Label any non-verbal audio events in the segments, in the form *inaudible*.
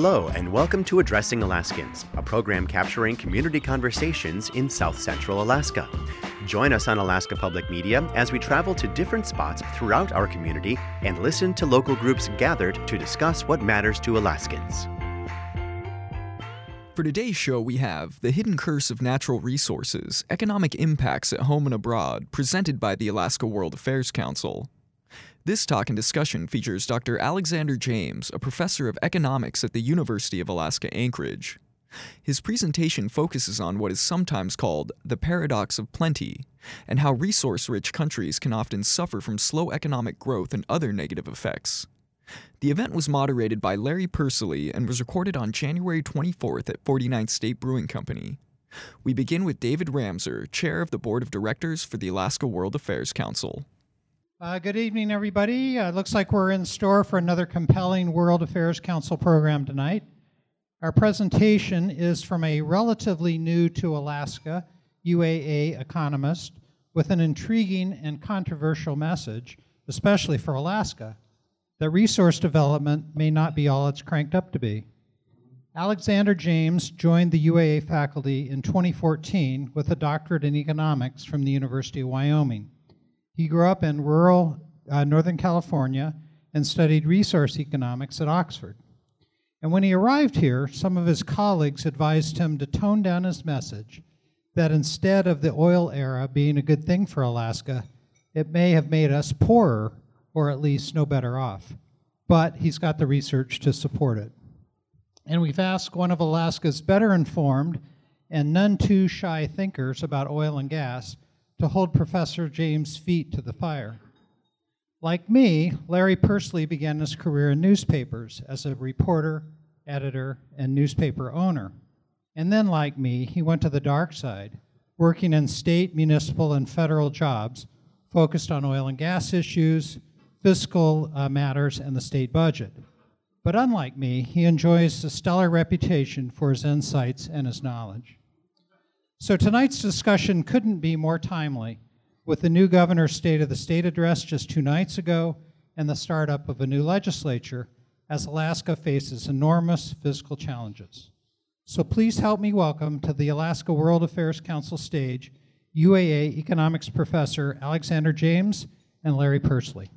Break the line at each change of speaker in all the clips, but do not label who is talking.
Hello, and welcome to Addressing Alaskans, a program capturing community conversations in South Central Alaska. Join us on Alaska Public Media as we travel to different spots throughout our community and listen to local groups gathered to discuss what matters to Alaskans.
For today's show, we have The Hidden Curse of Natural Resources Economic Impacts at Home and Abroad, presented by the Alaska World Affairs Council. This talk and discussion features Dr. Alexander James, a professor of economics at the University of Alaska Anchorage. His presentation focuses on what is sometimes called the paradox of plenty, and how resource rich countries can often suffer from slow economic growth and other negative effects. The event was moderated by Larry Persily and was recorded on January 24th at 49th State Brewing Company. We begin with David Ramseur, Chair of the Board of Directors for the Alaska World Affairs Council.
Uh, good evening, everybody. Uh, looks like we're in store for another compelling World Affairs Council program tonight. Our presentation is from a relatively new to Alaska UAA economist with an intriguing and controversial message, especially for Alaska, that resource development may not be all it's cranked up to be. Alexander James joined the UAA faculty in 2014 with a doctorate in economics from the University of Wyoming. He grew up in rural uh, Northern California and studied resource economics at Oxford. And when he arrived here, some of his colleagues advised him to tone down his message that instead of the oil era being a good thing for Alaska, it may have made us poorer or at least no better off. But he's got the research to support it. And we've asked one of Alaska's better informed and none too shy thinkers about oil and gas to hold Professor James' feet to the fire. Like me, Larry Persily began his career in newspapers as a reporter, editor, and newspaper owner. And then, like me, he went to the dark side, working in state, municipal, and federal jobs focused on oil and gas issues, fiscal uh, matters, and the state budget. But unlike me, he enjoys a stellar reputation for his insights and his knowledge. So tonight's discussion couldn't be more timely with the new governor's State of the State address just two nights ago and the startup of a new legislature as Alaska faces enormous fiscal challenges. So please help me welcome to the Alaska World Affairs Council stage UAA economics professor Alexander James and Larry Persily.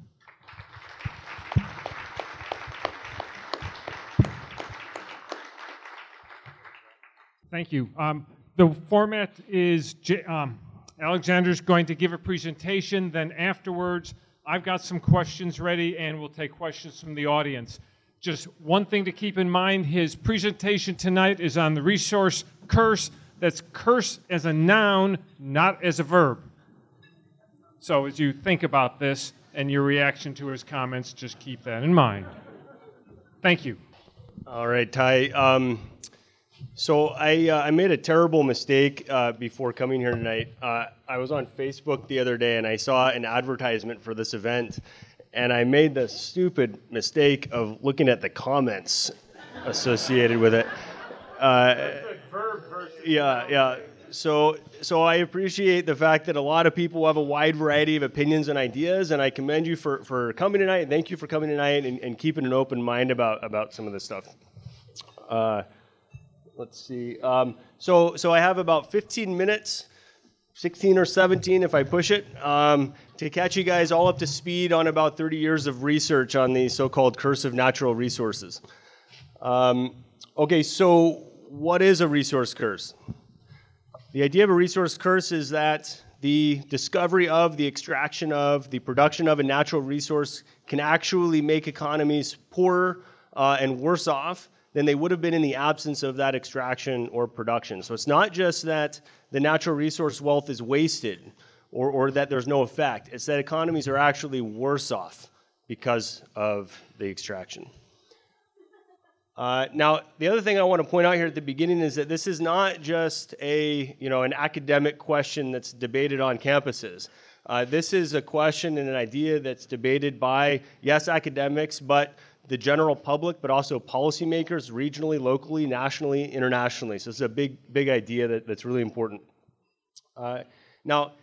Thank you. Um, the format is um, Alexander's going to give a presentation, then afterwards, I've got some questions ready and we'll take questions from the audience. Just one thing to keep in mind his presentation tonight is on the resource curse. That's curse as a noun, not as a verb. So as you think about this and your reaction to his comments, just keep that in mind. Thank you.
All right, Ty. Um, so I, uh, I made a terrible mistake uh, before coming here tonight. Uh, I was on Facebook the other day and I saw an advertisement for this event, and I made the stupid mistake of looking at the comments associated with it. Uh, yeah, yeah. So, so I appreciate the fact that a lot of people have a wide variety of opinions and ideas, and I commend you for, for coming tonight. Thank you for coming tonight and, and keeping an open mind about, about some of this stuff. Let's see. Um, so, so I have about 15 minutes, 16 or 17 if I push it, um, to catch you guys all up to speed on about 30 years of research on the so-called curse of natural resources. Um, okay, so what is a resource curse? The idea of a resource curse is that the discovery of, the extraction of, the production of a natural resource can actually make economies poorer uh, and worse off than they would have been in the absence of that extraction or production. So it's not just that the natural resource wealth is wasted or, or that there's no effect, it's that economies are actually worse off because of the extraction. Uh, now, the other thing I want to point out here at the beginning is that this is not just a, you know, an academic question that's debated on campuses. Uh, this is a question and an idea that's debated by, yes, academics, but the general public, but also policymakers regionally, locally, nationally, internationally. So it's a big, big idea that, that's really important. Uh, now,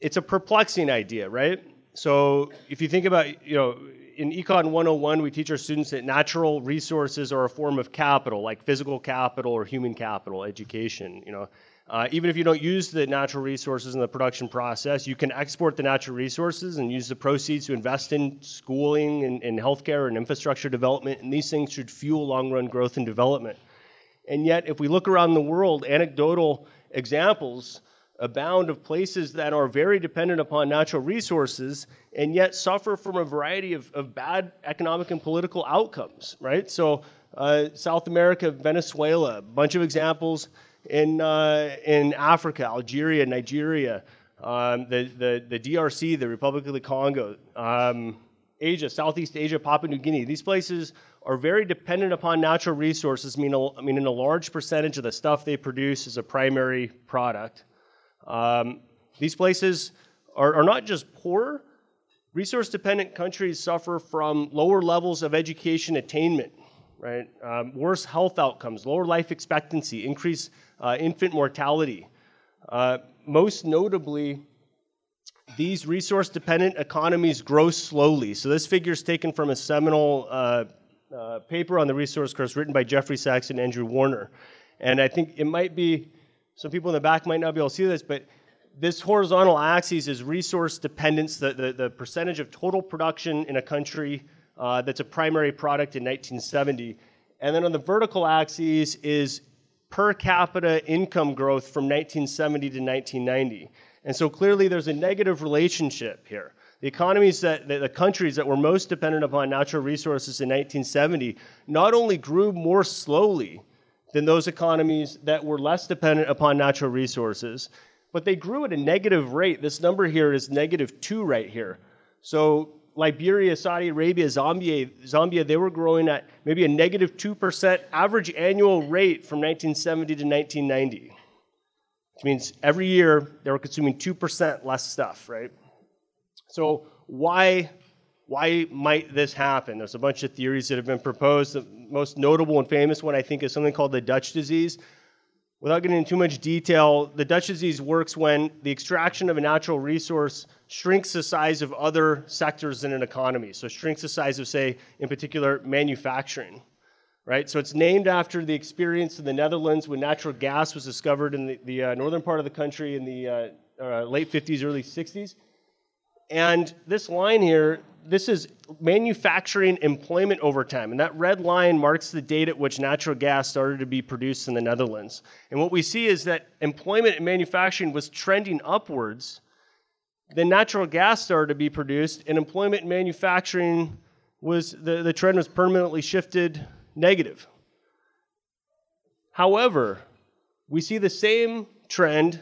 it's a perplexing idea, right? So if you think about, you know, in Econ 101, we teach our students that natural resources are a form of capital, like physical capital or human capital, education. You know, uh, even if you don't use the natural resources in the production process, you can export the natural resources and use the proceeds to invest in schooling and, and healthcare and infrastructure development. And these things should fuel long-run growth and development. And yet, if we look around the world, anecdotal examples abound of places that are very dependent upon natural resources and yet suffer from a variety of, of bad economic and political outcomes, right? So, uh, South America, Venezuela, a bunch of examples in, uh, in Africa, Algeria, Nigeria, um, the, the, the DRC, the Republic of the Congo, um, Asia, Southeast Asia, Papua New Guinea. These places are very dependent upon natural resources, meaning, a large percentage of the stuff they produce is a primary product. Um, these places are, are not just poor, resource dependent countries suffer from lower levels of education attainment, right? Um, worse health outcomes, lower life expectancy, increased uh, infant mortality. Uh, most notably, these resource dependent economies grow slowly. So, this figure is taken from a seminal uh, uh, paper on the resource curse written by Jeffrey Sachs and Andrew Warner. And I think it might be some people in the back might not be able to see this, but this horizontal axis is resource dependence, the, the, the percentage of total production in a country uh, that's a primary product in 1970. And then on the vertical axis is per capita income growth from 1970 to 1990. And so clearly there's a negative relationship here. The economies that, the countries that were most dependent upon natural resources in 1970 not only grew more slowly, than those economies that were less dependent upon natural resources. But they grew at a negative rate. This number here is negative two right here. So Liberia, Saudi Arabia, Zambia, Zambia, they were growing at maybe a negative 2% average annual rate from 1970 to 1990. Which means every year they were consuming 2% less stuff, right? So why why might this happen? There's a bunch of theories that have been proposed. The most notable and famous one, I think, is something called the Dutch disease. Without getting into too much detail, the Dutch disease works when the extraction of a natural resource shrinks the size of other sectors in an economy. So, shrinks the size of, say, in particular, manufacturing. Right? So, it's named after the experience in the Netherlands when natural gas was discovered in the, the uh, northern part of the country in the uh, uh, late 50s, early 60s. And this line here this is manufacturing employment over time. And that red line marks the date at which natural gas started to be produced in the Netherlands. And what we see is that employment in manufacturing was trending upwards. Then natural gas started to be produced, and employment in manufacturing was the, the trend was permanently shifted negative. However, we see the same trend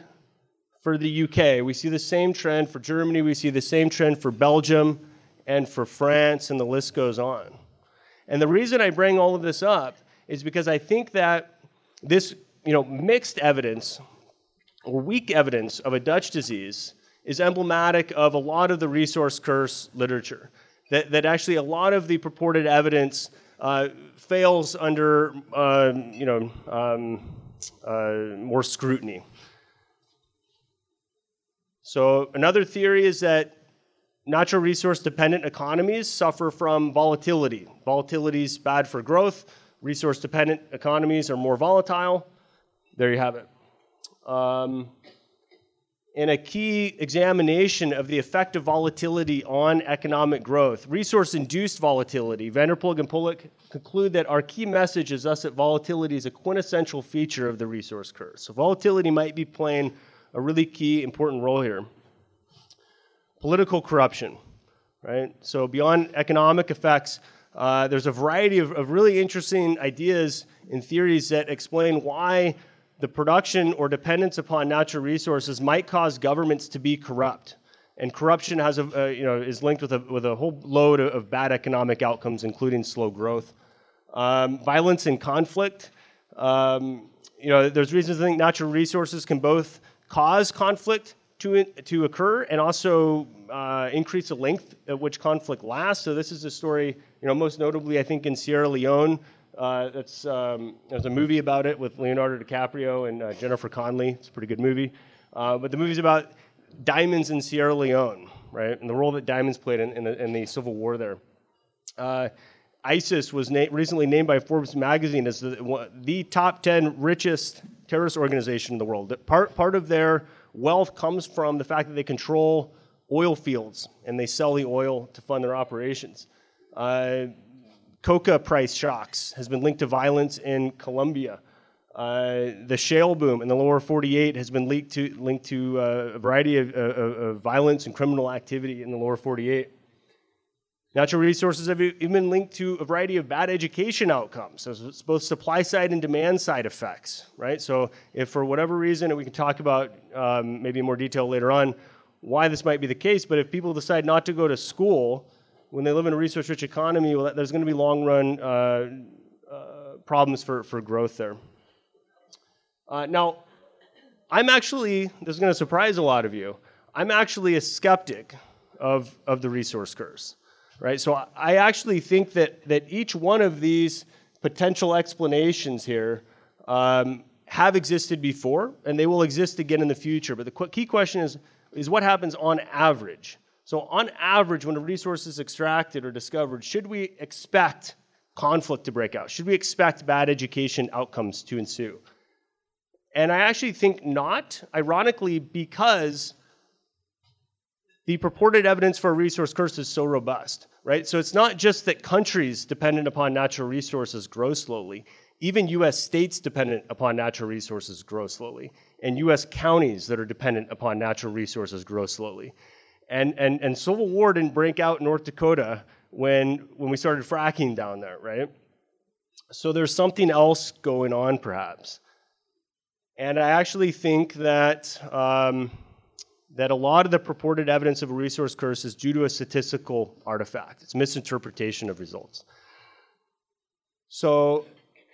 for the UK. We see the same trend for Germany. We see the same trend for Belgium and for France, and the list goes on. And the reason I bring all of this up is because I think that this, you know, mixed evidence or weak evidence of a Dutch disease is emblematic of a lot of the resource curse literature. That, that actually a lot of the purported evidence uh, fails under, uh, you know, um, uh, more scrutiny. So another theory is that Natural resource dependent economies suffer from volatility. Volatility is bad for growth. Resource dependent economies are more volatile. There you have it. Um, in a key examination of the effect of volatility on economic growth, resource induced volatility, Vanderploeg and Polak conclude that our key message is thus that volatility is a quintessential feature of the resource curve. So, volatility might be playing a really key, important role here political corruption, right? So beyond economic effects, uh, there's a variety of, of really interesting ideas and theories that explain why the production or dependence upon natural resources might cause governments to be corrupt. And corruption has a, uh, you know, is linked with a, with a whole load of, of bad economic outcomes, including slow growth. Um, violence and conflict. Um, you know, there's reasons to think natural resources can both cause conflict to, to occur and also uh, increase the length at which conflict lasts. So this is a story, you know, most notably I think in Sierra Leone. Uh, that's um, there's a movie about it with Leonardo DiCaprio and uh, Jennifer Connelly. It's a pretty good movie. Uh, but the movie's about diamonds in Sierra Leone, right, and the role that diamonds played in, in, the, in the Civil War there. ISIS was na- recently named by Forbes magazine as the, the top 10 richest terrorist organization in the world. Part, part of their wealth comes from the fact that they control oil fields and they sell the oil to fund their operations. Uh, coca price shocks has been linked to violence in Colombia. Uh, the shale boom in the lower 48 has been linked to, linked to uh, a variety of, of violence and criminal activity in the lower 48. Natural resources have even been linked to a variety of bad education outcomes. So it's both supply side and demand side effects, right? So if for whatever reason, and we can talk about um, maybe more detail later on why this might be the case, but if people decide not to go to school when they live in a resource-rich economy, well, there's going to be long-run uh, uh, problems for, for growth there. Uh, now, I'm actually, this is going to surprise a lot of you, I'm actually a skeptic of, of the resource curse right? So I actually think that, that each one of these potential explanations here um, have existed before, and they will exist again in the future. But the key question is, is what happens on average? So on average, when a resource is extracted or discovered, should we expect conflict to break out? Should we expect bad education outcomes to ensue? And I actually think not, ironically, because the purported evidence for a resource curse is so robust right? So it's not just that countries dependent upon natural resources grow slowly. Even US states dependent upon natural resources grow slowly. And US counties that are dependent upon natural resources grow slowly. And, and, and Civil War didn't break out in North Dakota when, when we started fracking down there, right? So there's something else going on, perhaps. And I actually think that um, that a lot of the purported evidence of a resource curse is due to a statistical artifact. It's misinterpretation of results. So,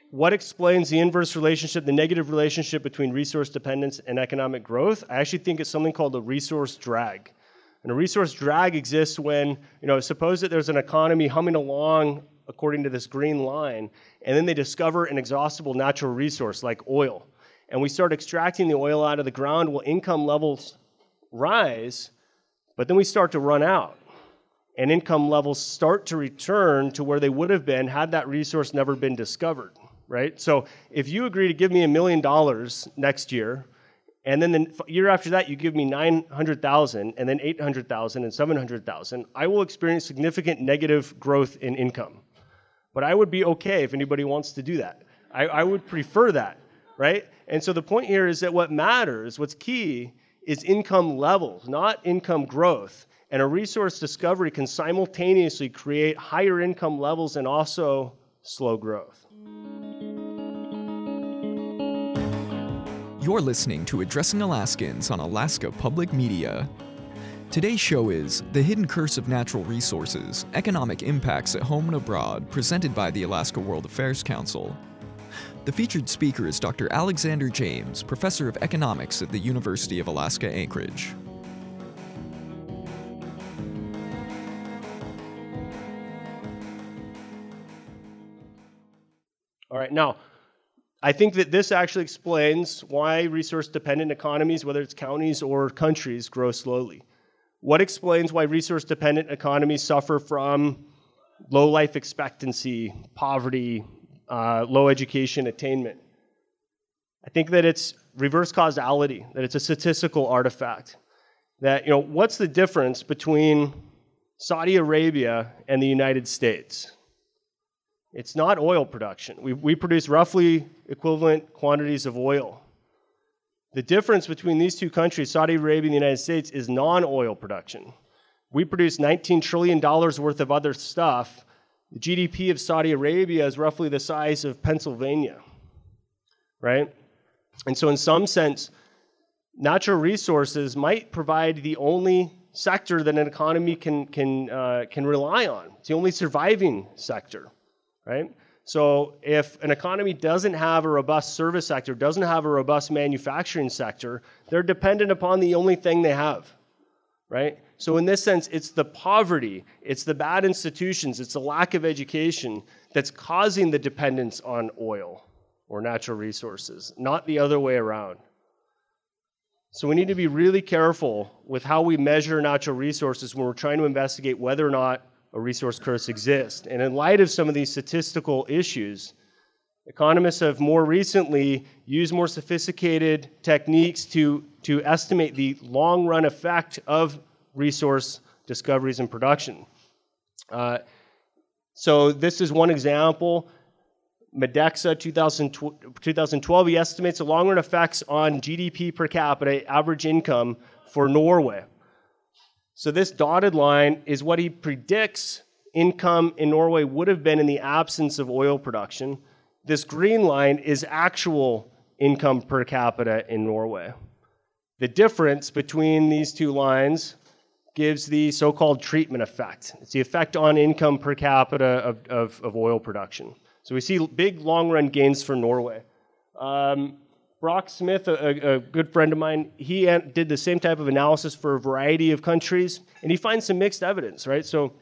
what explains the inverse relationship, the negative relationship between resource dependence and economic growth? I actually think it's something called a resource drag. And a resource drag exists when, you know, suppose that there's an economy humming along according to this green line, and then they discover an exhaustible natural resource like oil. And we start extracting the oil out of the ground, well, income levels rise, but then we start to run out. And income levels start to return to where they would have been had that resource never been discovered, right? So if you agree to give me a million dollars next year, and then the year after that you give me 900,000 and then 800,000 and 700,000, I will experience significant negative growth in income. But I would be okay if anybody wants to do that. I, I would prefer that, right? And so the point here is that what matters, what's key, is income levels, not income growth. And a resource discovery can simultaneously create higher income levels and also slow growth.
You're listening to Addressing Alaskans on Alaska Public Media. Today's show is The Hidden Curse of Natural Resources Economic Impacts at Home and Abroad, presented by the Alaska World Affairs Council. The featured speaker is Dr. Alexander James, professor of economics at the University of Alaska Anchorage.
All right, now, I think that this actually explains why resource dependent economies, whether it's counties or countries, grow slowly. What explains why resource dependent economies suffer from low life expectancy, poverty, uh, low education attainment. I think that it's reverse causality, that it's a statistical artifact. That, you know, what's the difference between Saudi Arabia and the United States? It's not oil production. We, we produce roughly equivalent quantities of oil. The difference between these two countries, Saudi Arabia and the United States, is non oil production. We produce $19 trillion worth of other stuff, the GDP of Saudi Arabia is roughly the size of Pennsylvania, right? And so, in some sense, natural resources might provide the only sector that an economy can, can, uh, can rely on. It's the only surviving sector, right? So, if an economy doesn't have a robust service sector, doesn't have a robust manufacturing sector, they're dependent upon the only thing they have, right? So, in this sense, it's the poverty, it's the bad institutions, it's the lack of education that's causing the dependence on oil or natural resources, not the other way around. So we need to be really careful with how we measure natural resources when we're trying to investigate whether or not a resource curse exists. And in light of some of these statistical issues, economists have more recently used more sophisticated techniques to, to estimate the long run effect of resource discoveries and production. Uh, so this is one example. Mideksa 2012, he estimates the long run effects on GDP per capita, average income for Norway. So this dotted line is what he predicts income in Norway would have been in the absence of oil production. This green line is actual income per capita in Norway. The difference between these two lines gives the so called treatment effect. It's the effect on income per capita of, of, of oil production. So we see big long run gains for Norway. Um, Brock Smith, a, a, good friend of mine, he did the same type of analysis for a variety of countries, and he finds some mixed evidence, right? So,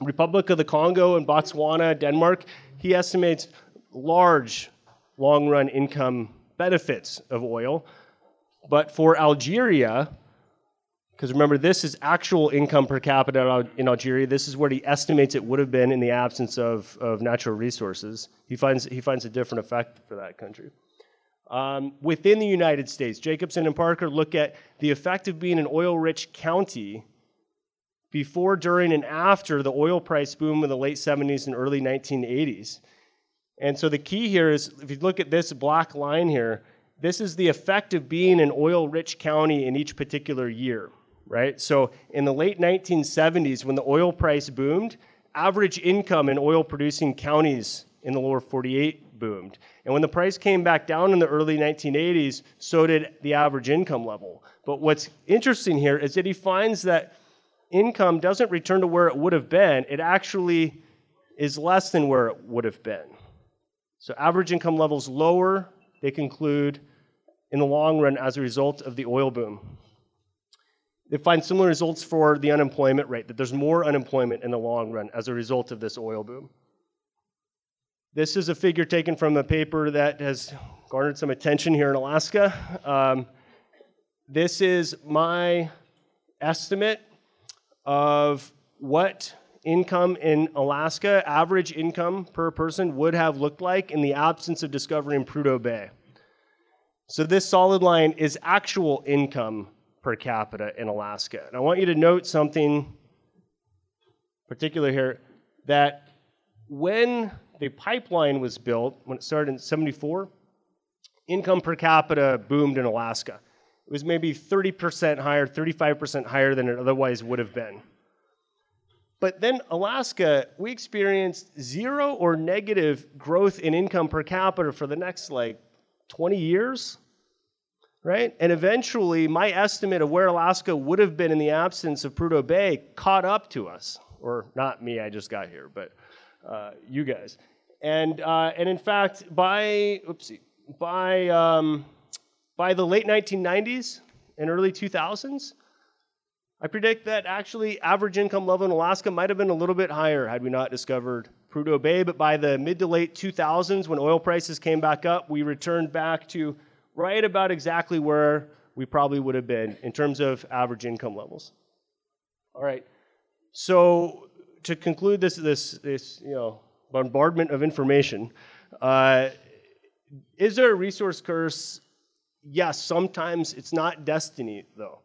Republic of the Congo and Botswana, Denmark, he estimates large long run income benefits of oil. But for Algeria, because remember, this is actual income per capita in Algeria. This is what he estimates it would have been in the absence of, of natural resources. He finds, he finds a different effect for that country. Um, within the United States, Jacobsen and Parker look at the effect of being an oil rich county before, during, and after the oil price boom in the late 70s and early 1980s. And so the key here is if you look at this black line here, this is the effect of being an oil rich county in each particular year right? So in the late 1970s, when the oil price boomed, average income in oil producing counties in the lower 48 boomed. And when the price came back down in the early 1980s, so did the average income level. But what's interesting here is that he finds that income doesn't return to where it would have been, it actually is less than where it would have been. So average income levels lower, they conclude, in the long run as a result of the oil boom. They find similar results for the unemployment rate, that there's more unemployment in the long run as a result of this oil boom. This is a figure taken from a paper that has garnered some attention here in Alaska. Um, this is my estimate of what income in Alaska, average income per person, would have looked like in the absence of discovering Prudhoe Bay. So, this solid line is actual income per capita in Alaska. And I want you to note something particular here that when the pipeline was built, when it started in 74, income per capita boomed in Alaska. It was maybe 30% higher, 35% higher than it otherwise would have been. But then Alaska, we experienced zero or negative growth in income per capita for the next like 20 years right? And eventually, my estimate of where Alaska would have been in the absence of Prudhoe Bay caught up to us, or not me, I just got here, but uh, you guys. And uh, and in fact, by oopsie, by um, by the late 1990s and early 2000s, I predict that actually average income level in Alaska might have been a little bit higher had we not discovered Prudhoe Bay. But by the mid to late 2000s, when oil prices came back up, we returned back to right about exactly where we probably would have been in terms of average income levels. All right. So to conclude this this this you know bombardment of information, uh, is there a resource curse? Yes, sometimes it's not destiny though.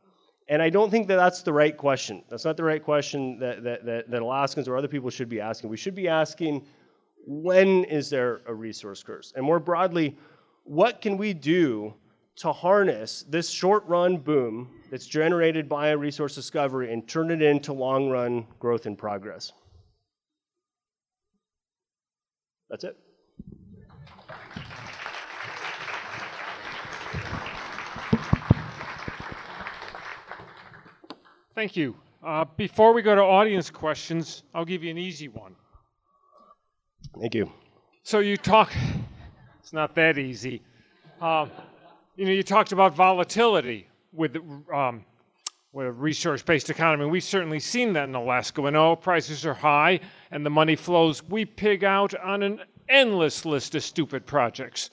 And I don't think that that's the right question. That's not the right question that, that, that, that Alaskans or other people should be asking. We should be asking, when is there a resource curse? And more broadly, what can we do to harness this short run boom that's generated by a resource discovery and turn it into long run growth and progress? That's it.
Thank you. Uh, before we go to audience questions, I'll give you an easy one.
Thank you.
So you talk it's not that easy. Um, you know, you talked about volatility with um, with a resource-based economy. We've certainly seen that in Alaska. When oil prices are high and the money flows, we pig out on an endless list of stupid projects.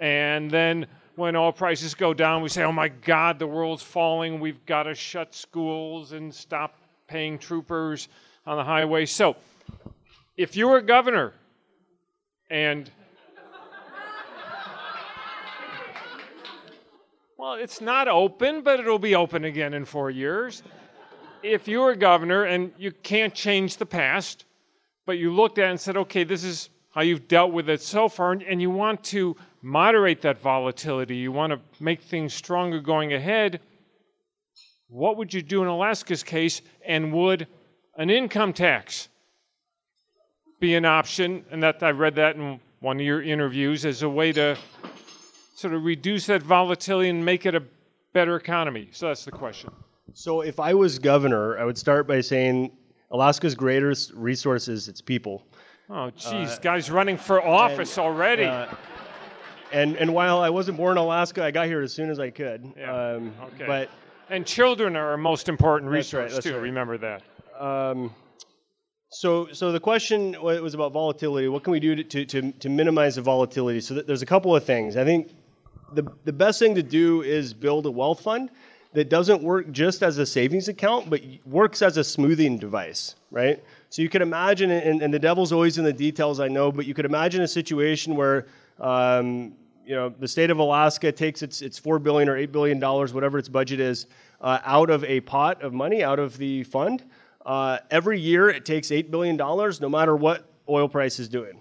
And then when oil prices go down, we say, oh my God, the world's falling. We've got to shut schools and stop paying troopers on the highway. So, if you were governor and well, it's not open, but it'll be open again in four years. If you were governor and you can't change the past, but you looked at it and said, okay, this is how you've dealt with it so far, and you want to moderate that volatility, you want to make things stronger going ahead, what would you do in Alaska's case? And would an income tax be an option? And that I read that in one of your interviews as a way to sort of reduce that volatility and make it a better economy. So that's the question.
So if I was governor, I would start by saying Alaska's greatest resource is its people.
Oh, geez, uh, guys running for office and, already. Uh,
and and while I wasn't born in Alaska, I got here as soon as I could.
Yeah. Um, okay. But and children are our most important resource
right,
too.
Right.
Remember that. Um,
so, so the question was about volatility. What can we do to, to, to minimize the volatility? So there's a couple of things. I think the, the best thing to do is build a wealth fund that doesn't work just as a savings account, but works as a smoothing device, right? So you could imagine, and, and the devil's always in the details, I know, but you could imagine a situation where um, you know the state of Alaska takes its its four billion or eight billion dollars, whatever its budget is, uh, out of a pot of money, out of the fund. Uh, every year, it takes eight billion dollars, no matter what oil price is doing.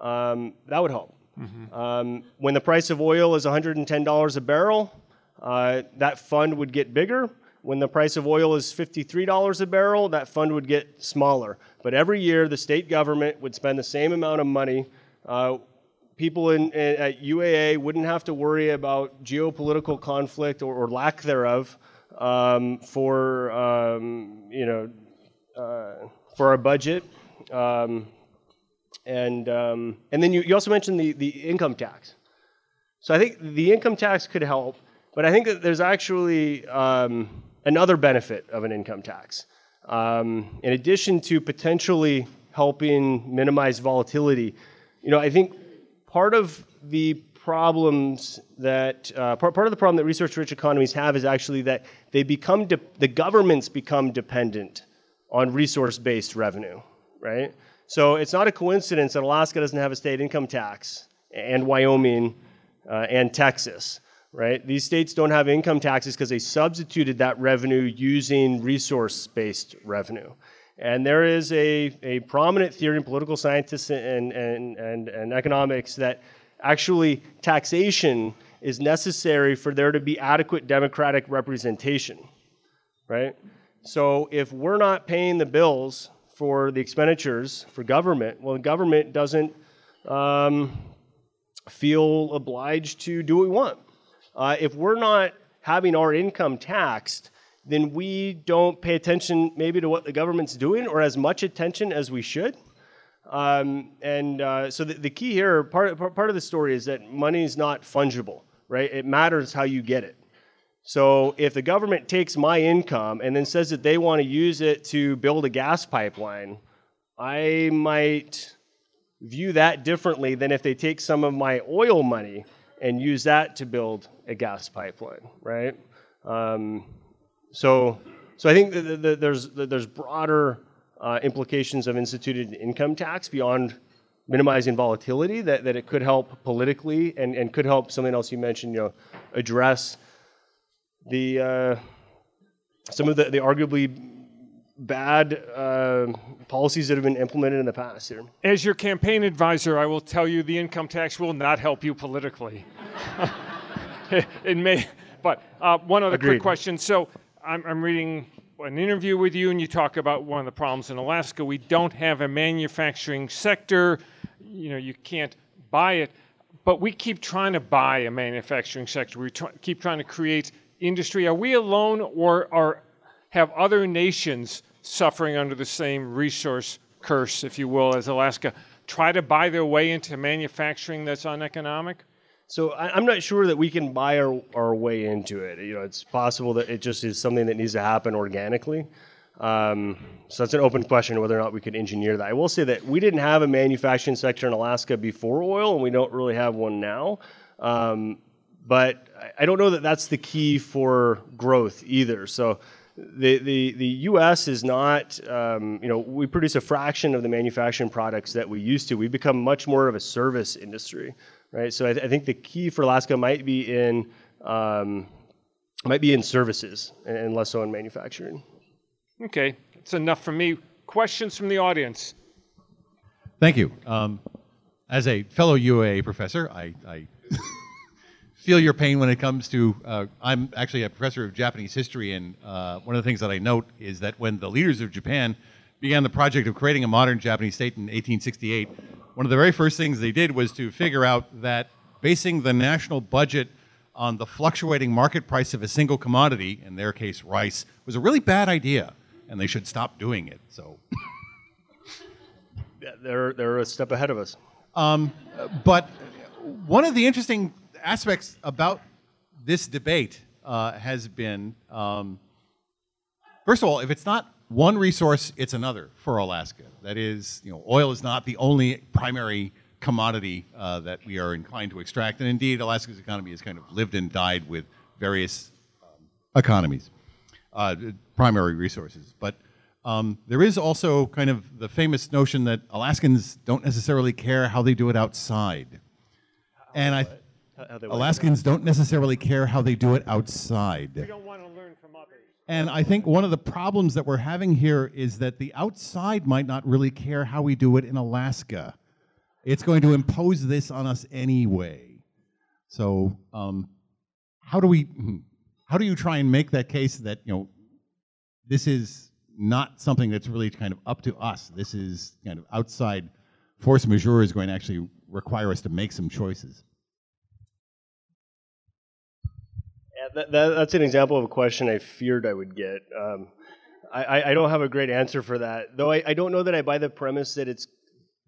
Um, that would help. Mm-hmm. Um, when the price of oil is $110 a barrel, uh, that fund would get bigger. When the price of oil is $53 a barrel, that fund would get smaller. But every year, the state government would spend the same amount of money. Uh, people in, in, at UAA wouldn't have to worry about geopolitical conflict or, or lack thereof um, for um, you know uh, for our budget. Um, and um, and then you, you also mentioned the, the income tax. So I think the income tax could help, but I think that there's actually um, another benefit of an income tax. Um, in addition to potentially helping minimize volatility, you know, I think part of the problems that uh, part, part of the problem that resource-rich economies have is actually that they become de- the governments become dependent on resource-based revenue, right? So it's not a coincidence that Alaska doesn't have a state income tax, and Wyoming, uh, and Texas, right? These states don't have income taxes because they substituted that revenue using resource-based revenue. And there is a, a prominent theory in political scientists and, and, and, and economics that actually taxation is necessary for there to be adequate democratic representation, right? So if we're not paying the bills for the expenditures for government, well, the government doesn't um, feel obliged to do what we want. Uh, if we're not having our income taxed, then we don't pay attention maybe to what the government's doing or as much attention as we should. Um, and uh, so the, the, key here, part, part of the story is that money is not fungible, right? It matters how you get it. So if the government takes my income and then says that they want to use it to build a gas pipeline, I might view that differently than if they take some of my oil money and use that to build a gas pipeline, right? Um, so, so I think that, there's that there's broader uh, implications of instituted income tax beyond minimizing volatility that, that it could help politically and, and could help something else you mentioned, you know, address the uh, some of the, the arguably bad uh, policies that have been implemented in the past here.
As your campaign advisor, I will tell you the income tax will not help you politically. *laughs* *laughs* it may, but uh, one other
Agreed.
quick question. So I'm, I'm reading an interview with you, and you talk about one of the problems in Alaska. We don't have a manufacturing sector. You know, you can't buy it, but we keep trying to buy a manufacturing sector. We try, keep trying to create industry. Are we alone, or are have other nations suffering under the same resource curse, if you will, as Alaska, try to buy their way into manufacturing that's uneconomic?
So I, am not sure that we can buy our, our way into it. You know, it's possible that it just is something that needs to happen organically. Um, so that's an open question whether or not we could engineer that. I will say that we didn't have a manufacturing sector in Alaska before oil, and we don't really have one now. Um, but I- don't know that that's the key for growth either. So the, the, the U.S. is not, um, you know, we produce a fraction of the manufacturing products that we used to. We've become much more of a service industry, right? So I, th- I think the key for Alaska might be in um, might be in services and- and less so in manufacturing.
Okay, that's enough for me. Questions from the audience?
Thank you. Um, as a fellow UA professor, I, I *laughs* feel your pain when it comes to. Uh, I'm actually a professor of Japanese history, and uh, one of the things that I note is that when the leaders of Japan began the project of creating a modern Japanese state in 1868, one of the very first things they did was to figure out that basing the national budget on the fluctuating market price of a single commodity, in their case rice, was a really bad idea, and they should stop doing it. So. *laughs*
They're they're a step ahead of us.
But one of the interesting aspects about this debate uh, has been, um, first of all, if it's not one resource, it's another for Alaska. That is, you know, oil is not the only primary commodity uh, that we are inclined to extract, and indeed, Alaska's economy has kind of lived and died with various um, economies, uh, primary resources. But um, there is also kind of the famous notion that Alaskans don't necessarily care how they do it outside. And I,
How- how they like it.
Alaskans don't necessarily care how they do it outside.
don't want to learn from others.
And I think one of the problems that we're having here is that the outside might not really care how we do it in Alaska. It's going to impose this on us anyway. So, um, how do we, how do you try and make that case that you know this is not something that's really kind of up to us? This is kind of outside force majeure is going to actually require us to make some choices.
That, that, that's an example of a question I feared I would get. Um, I, I, don't have a great answer for that, though. I, I don't know that I buy the premise that it's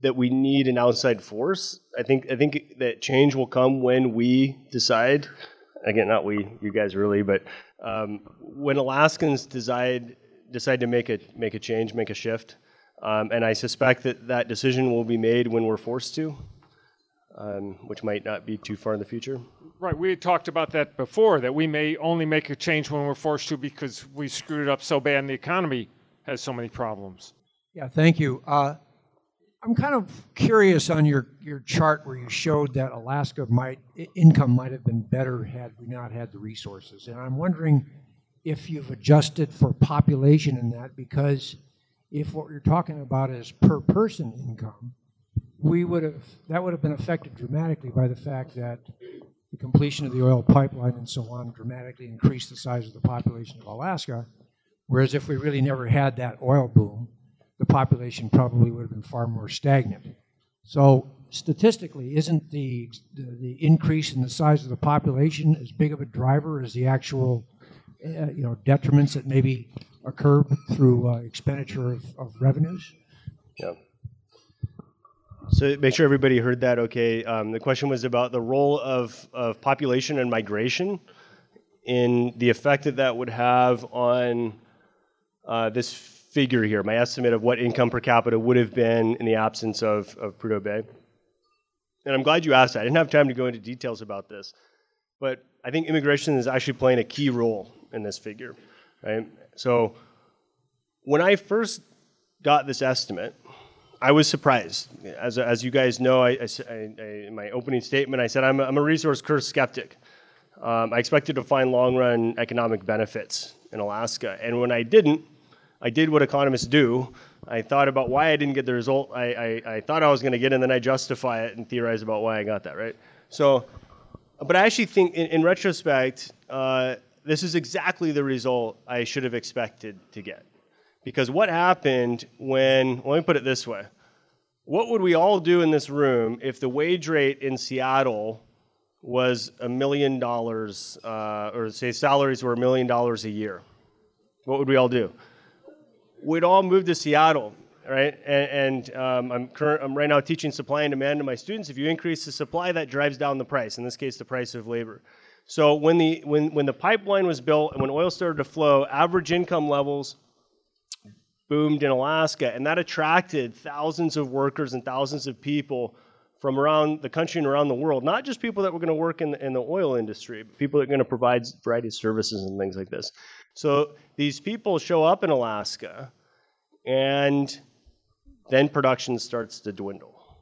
that we need an outside force. I think I think that change will come when we decide. Again, not we, you guys really, but um, when Alaskans decide decide to make a make a change, make a shift, um, and I suspect that that decision will be made when we're forced to, um, which might not be too far in the future.
Right, we had talked about that before, that we may only make a change when we're forced to because we screwed it up so bad and the economy has so many problems.
Yeah, thank you. Uh, I'm kind of curious on your, your chart where you showed that Alaska might, income might have been better had we not had the resources. And I'm wondering if you've adjusted for population in that, because if what you're talking about is per person income, we would have, that would have been affected dramatically by the fact that the completion of the oil pipeline and so on dramatically increased the size of the population of Alaska. Whereas if we really never had that oil boom, the population probably would have been far more stagnant. So statistically, isn't the, the, the increase in the size of the population as big of a driver as the actual, uh, you know, detriments that maybe occur through uh, expenditure of, of revenues?
Yeah. So make sure everybody heard that. Okay. Um, the question was about the role of, of population and migration in the effect that that would have on uh, this figure here, my estimate of what income per capita would have been in the absence of, of Prudhoe Bay. And I'm glad you asked that. I didn't have time to go into details about this, but I think immigration is actually playing a key role in this figure, right? So when I first got this estimate, I was surprised. As, as you guys know, I, I I- in my opening statement, I said I'm a, I'm a resource curse skeptic. Um, I expected to find long run economic benefits in Alaska. And when I didn't, I did what economists do. I thought about why I didn't get the result I, I, I thought I was going to get, and then I justify it and theorize about why I got that, right? So, but I actually think, in, in retrospect, uh, this is exactly the result I should have expected to get. Because what happened when, let me put it this way what would we all do in this room if the wage rate in Seattle was a million dollars, uh, or say salaries were a million dollars a year? What would we all do? We'd all move to Seattle, right? And, and um, I'm, current, I'm right now teaching supply and demand to my students. If you increase the supply, that drives down the price. In this case, the price of labor. So when the when when the pipeline was built and when oil started to flow, average income levels boomed in Alaska, and that attracted thousands of workers and thousands of people from around the country and around the world, not just people that were going to work in the, in the oil industry, but people that are going to provide variety of services and things like this. So these people show up in Alaska, and then production starts to dwindle.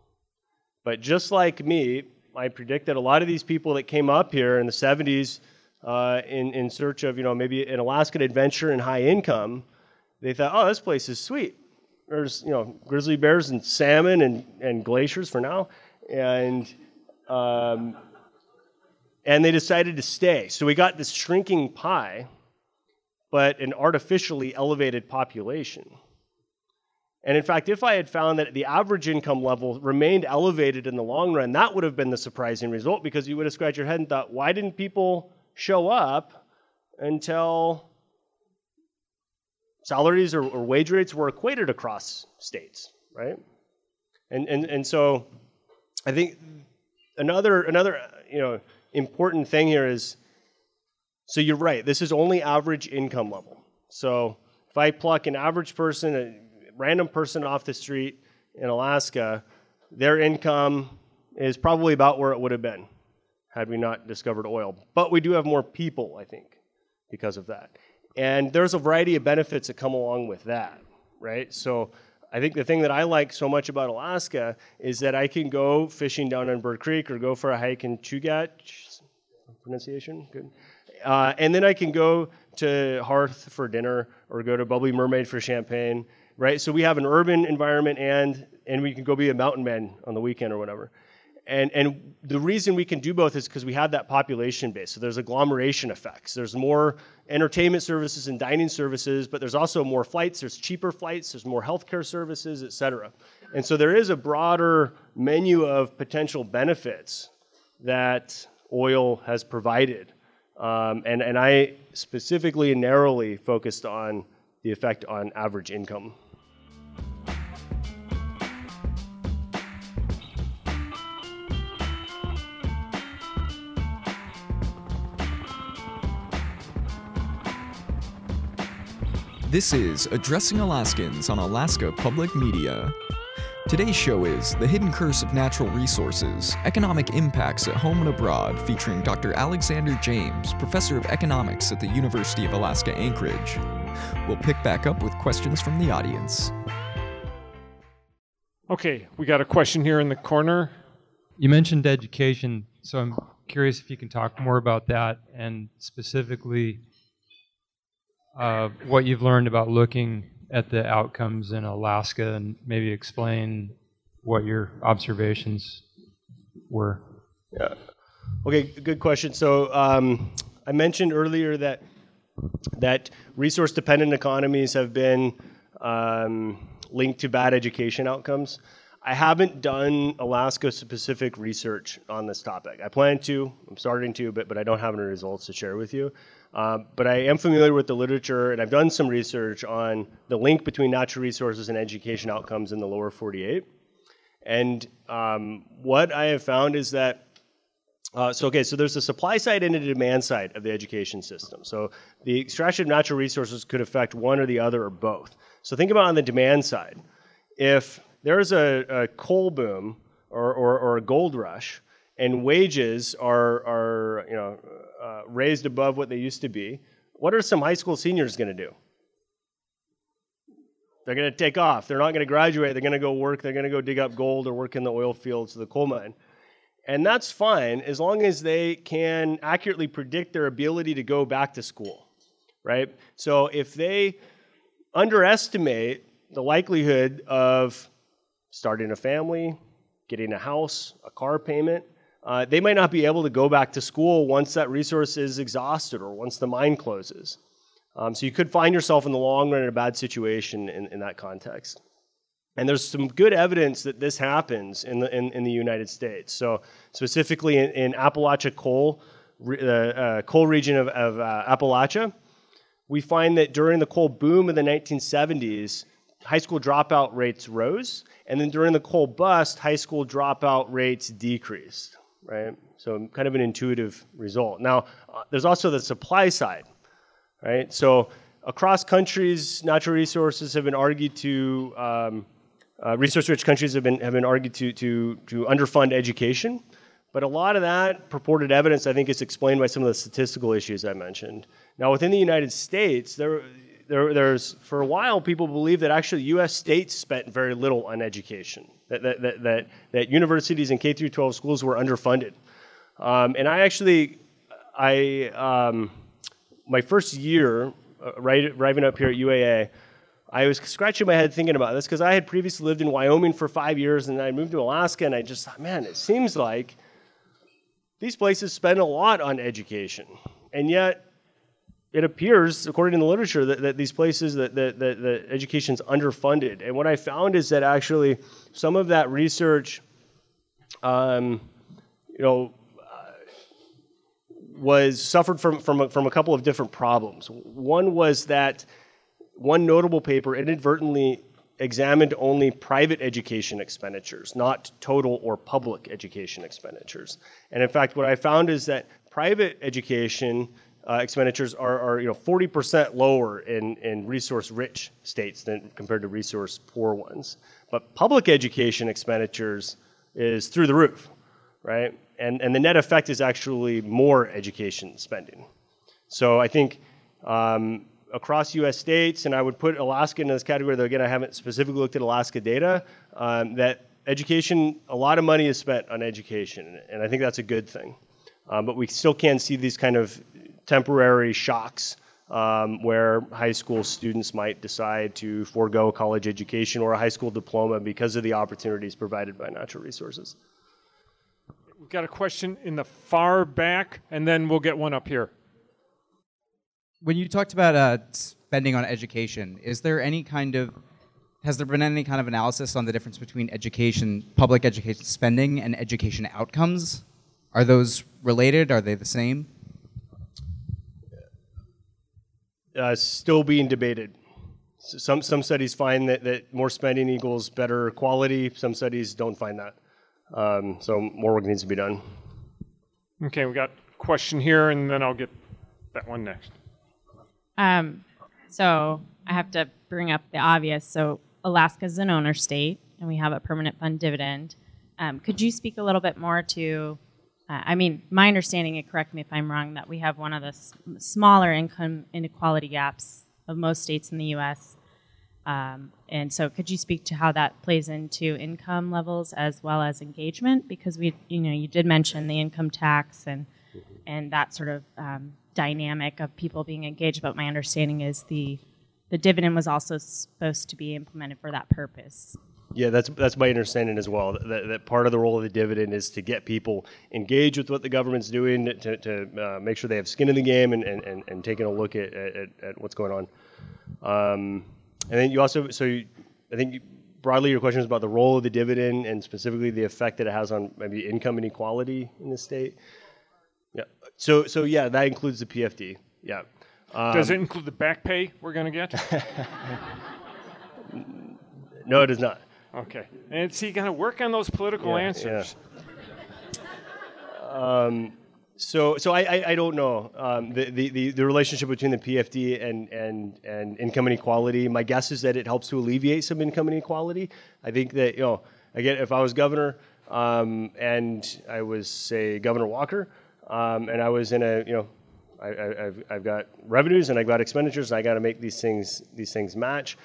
But just like me, I predict that a lot of these people that came up here in the 70s uh, in, in search of, you know, maybe an Alaskan adventure and high income, they thought, oh, this place is sweet. There's, you know, grizzly bears and salmon and, and glaciers for now. And, um, and they decided to stay. So we got this shrinking pie, but an artificially elevated population. And in fact, if I had found that the average income level remained elevated in the long run, that would have been the surprising result because you would have scratched your head and thought, why didn't people show up until salaries or, or wage rates were equated across states, right? And, and, and so I think another, another you know, important thing here is so you're right, this is only average income level. So if I pluck an average person, a random person off the street in Alaska, their income is probably about where it would have been had we not discovered oil. But we do have more people, I think, because of that. And there's a variety of benefits that come along with that, right? So I think the thing that I like so much about Alaska is that I can go fishing down in Bird Creek or go for a hike in Chugach, pronunciation, good. Uh, and then I can go to Hearth for dinner or go to Bubbly Mermaid for champagne, right? So we have an urban environment and and we can go be a mountain man on the weekend or whatever. And, and the reason we can do both is because we have that population base. So there's agglomeration effects. There's more entertainment services and dining services, but there's also more flights. There's cheaper flights. There's more healthcare services, et cetera. And so there is a broader menu of potential benefits that oil has provided. Um, and, and I specifically and narrowly focused on the effect on average income.
This is Addressing Alaskans on Alaska Public Media. Today's show is The Hidden Curse of Natural Resources Economic Impacts at Home and Abroad, featuring Dr. Alexander James, Professor of Economics at the University of Alaska Anchorage. We'll pick back up with questions from the audience.
Okay, we got a question here in the corner.
You mentioned education, so I'm curious if you can talk more about that and specifically uh, what you've learned about looking at the outcomes in Alaska and maybe explain what your observations were.
Yeah. Okay, good question. So um, I mentioned earlier that that resource-dependent economies have been um, linked to bad education outcomes. I haven't done Alaska-specific research on this topic. I plan to. I'm starting to, but but I don't have any results to share with you. Um, but I am familiar with the literature, and I've done some research on the link between natural resources and education outcomes in the lower 48. And um, what I have found is that uh, so okay, so there's a supply side and a demand side of the education system. So the extraction of natural resources could affect one or the other or both. So think about on the demand side. If there's a, a coal boom or, or, or, a gold rush, and wages are, are you know, uh, raised above what they used to be, what are some high school seniors going to do? They're going to take off. They're not going to graduate. They're going to go work. They're going to go dig up gold or work in the oil fields or the coal mine. And that's fine as long as they can accurately predict their ability to go back to school, right? So if they underestimate the likelihood of starting a family, getting a house, a car payment, uh, they might not be able to go back to school once that resource is exhausted or once the mine closes. Um, so you could find yourself in the long run in a bad situation in, in that context. And there's some good evidence that this happens in the, in, in the United States. So, specifically in, in Appalachia coal, the uh, uh, coal region of, of uh, Appalachia, we find that during the coal boom of the 1970s, high school dropout rates rose, and then during the coal bust, high school dropout rates decreased, right? So, kind of an intuitive result. Now, uh, there's also the supply side, right? So, across countries, natural resources have been argued to um, uh, resource-rich countries have been have been argued to to to underfund education, but a lot of that purported evidence, I think, is explained by some of the statistical issues I mentioned. Now, within the United States, there. There, there's for a while people believe that actually U.S. states spent very little on education, that, that, that, that, that universities and K through 12 schools were underfunded. Um, and I actually, I um, my first year uh, right, arriving up here at UAA, I was scratching my head thinking about this because I had previously lived in Wyoming for five years and I moved to Alaska and I just thought, man, it seems like these places spend a lot on education. And yet, it appears, according to the literature, that, that these places, that, that, that, that education's underfunded. And what I found is that actually some of that research, um, you know, was suffered from, from, a, from a couple of different problems. One was that one notable paper inadvertently examined only private education expenditures, not total or public education expenditures. And in fact, what I found is that private education uh, expenditures are, are, you know 40% lower in, in resource-rich states than compared to resource-poor ones. But public education expenditures is through the roof, right? and, and the net effect is actually more education spending. So I think um, across U.S. states, and I would put Alaska in this category, though again I haven't specifically looked at Alaska data, um, that education, a lot of money is spent on education, and I think that's a good thing. Um, but we still can see these kind of temporary shocks um, where high school students might decide to forego a college education or a high school diploma because of the opportunities provided by natural resources.
We've got a question in the far back, and then we'll get one up here.
When you talked about uh, spending on education, is there any kind of has there been any kind of analysis on the difference between education, public education spending, and education outcomes? Are those related? Are they the same?
Uh, still being debated. Some some studies find that, that more spending equals better quality. Some studies don't find that. Um, so more work needs to be done.
Okay, we got a question here, and then I'll get that one next.
Um, so I have to bring up the obvious. So Alaska is an owner state, and we have a permanent fund dividend. Um, could you speak a little bit more to? Uh, I mean, my understanding, and correct me if I'm wrong, that we have one of the s- smaller income inequality gaps of most states in the U.S. Um, and so, could you speak to how that plays into income levels as well as engagement? Because we, you know, you did mention the income tax and and that sort of um, dynamic of people being engaged. But my understanding is the the dividend was also supposed to be implemented for that purpose.
Yeah, that's that's my understanding as well. That, that part of the role of the dividend is to get people engaged with what the government's doing, to, to uh, make sure they have skin in the game, and, and, and, and taking a look at, at, at what's going on. Um, and then you also, so you, I think you, broadly your question is about the role of the dividend and specifically the effect that it has on maybe income inequality in the state. Yeah. So so yeah, that includes the PFD. Yeah. Um,
Does it include the back pay we're going to get? *laughs*
no, it does not.
Okay. And see, you got to work on those political
Yeah,
answers.
Um, so, so I, I, I don't know um, the, the, the, relationship between the PFD and, and, and income inequality. My guess is that it helps to alleviate some income inequality. I think that, you know, again, if I was governor um, and I was, say, Governor Walker, um, and I was in a, you know, I, I, I've, I've got revenues and I've got expenditures and I got to make these things, these things match.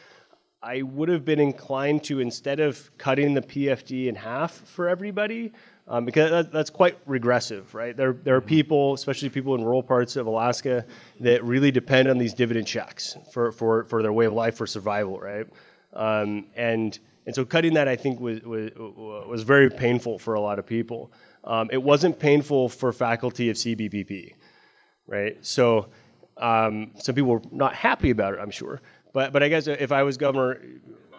I would have been inclined to, instead of cutting the PFD in half for everybody, um, because that, that's quite regressive, right? There, there are people, especially people in rural parts of Alaska, that really depend on these dividend checks for, for, for their way of life, for survival, right? Um, and, and so cutting that, I think, was, was, was very painful for a lot of people. Um, it wasn't painful for faculty of CBPP, right? So um, some people were not happy about it, I'm sure. But, but I guess if I was governor,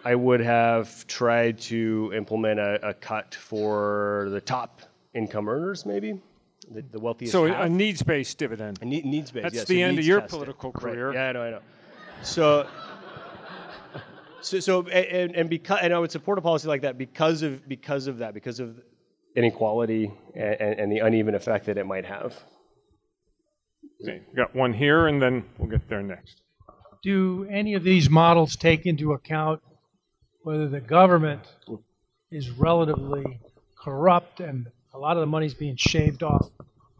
I would have tried to implement a, a cut for the top income earners, maybe the, the wealthiest.
So
half.
a needs-based dividend.
A need, needs-based.
That's
yes,
the
a
end of your
tested.
political
Right.
career.
Yeah, I know, I know. So, so, so and, and because and I would support a policy like that because of because of that because of inequality and, and, and the uneven effect that it might have.
Okay, got one here, and then we'll get there next.
Do any of these models take into account whether the government is relatively corrupt and a lot of the money's being shaved off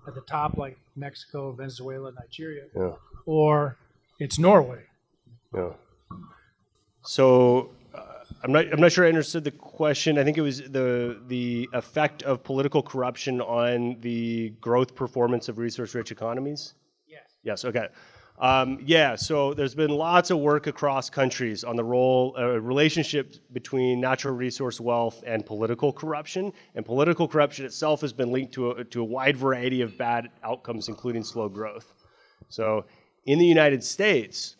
at the top, like Mexico, Venezuela, Nigeria,
Yeah.
or it's Norway.
Yeah. So uh, I'm not I'm not sure I understood the question. I think it was the the effect of political corruption on the growth performance of resource-rich economies.
Yes.
Yes. Okay. Um, yeah. So there's been lots of work across countries on the role uh, relationship between natural resource wealth and political corruption. And political corruption itself has been linked to a, to a wide variety of bad outcomes, including slow growth. So in the United States,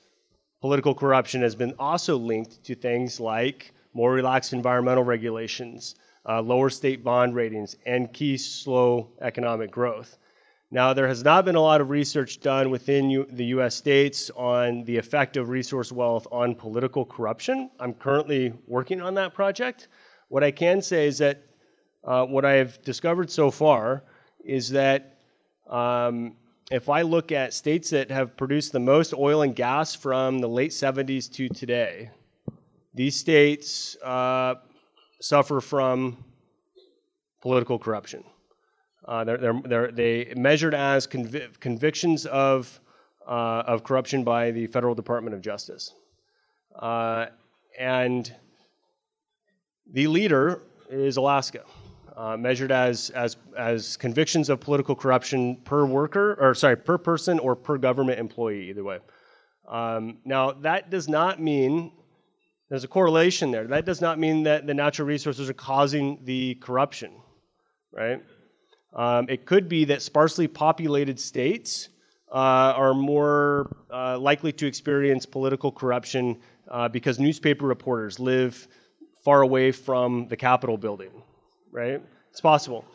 political corruption has been also linked to things like more relaxed environmental regulations, uh, lower state bond ratings, and key slow economic growth. Now, there has not been a lot of research done within U- the US states on the effect of resource wealth on political corruption. I'm currently working on that project. What I can say is that uh, what I've discovered so far is that um, if I look at states that have produced the most oil and gas from the late 70s to today, these states uh, suffer from political corruption. Uh, they're, they're, they're, they measured as convi- convictions of, uh, of corruption by the Federal Department of Justice. Uh, and the leader is Alaska, uh, measured as, as, as convictions of political corruption per worker, or sorry, per person or per government employee, either way. Um, now, that does not mean there's a correlation there. That does not mean that the natural resources are causing the corruption, right? Um, it could be that sparsely populated states uh, are more uh, likely to experience political corruption uh, because newspaper reporters live far away from the Capitol building, right? It's possible.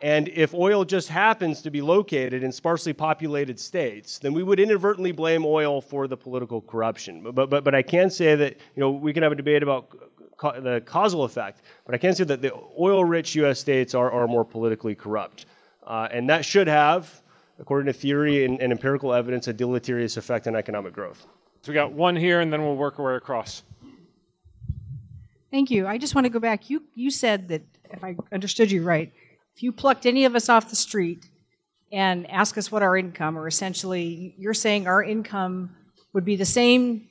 And if oil just happens to be located in sparsely populated states, then we would inadvertently blame oil for the political corruption. But, but, but I can say that, you know, we can have a debate about ca- the causal effect, but I can say that the oil-rich U.S. states are, are more politically corrupt. Uh, and that should have, according to theory and, and empirical evidence, a deleterious effect on economic growth.
So we got one here, and then we'll work our way across.
Thank you. I just want to go back. You you said that if I understood you right, if you plucked any of us off the street and asked us what our income, or essentially you're saying our income would be the same,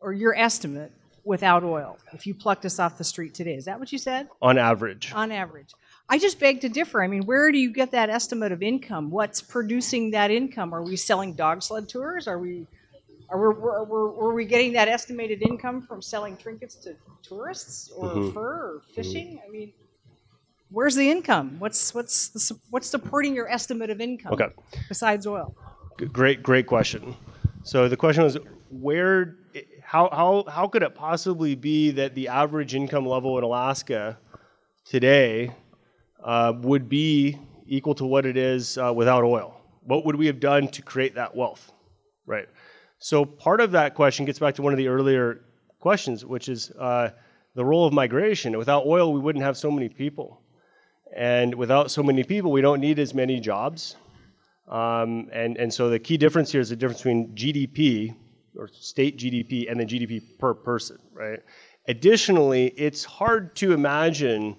or your estimate without oil, if you plucked us off the street today. Is that what you said?
On average.
On average. I just beg to differ. I mean, where do you get that estimate of income? What's producing that income? Are we selling dog sled tours? Are we are we, were, were, were we getting that estimated income from selling trinkets to tourists or
Mhm.
fur or fishing? I mean, where's the income? What's what's the, what's supporting your estimate of income?
Okay.
Besides oil.
Great, great question. So the question was, where, how, how, how could it possibly be that the average income level in Alaska today uh, would be equal to what it is uh, without oil? What would we have done to create that wealth? Right. So part of that question gets back to one of the earlier questions, which is uh, the role of migration. Without oil, we wouldn't have so many people. And without so many people, we don't need as many jobs. Um, and, and so the key difference here is the difference between GDP or state GDP and the GDP per person, right? Additionally, it's hard to imagine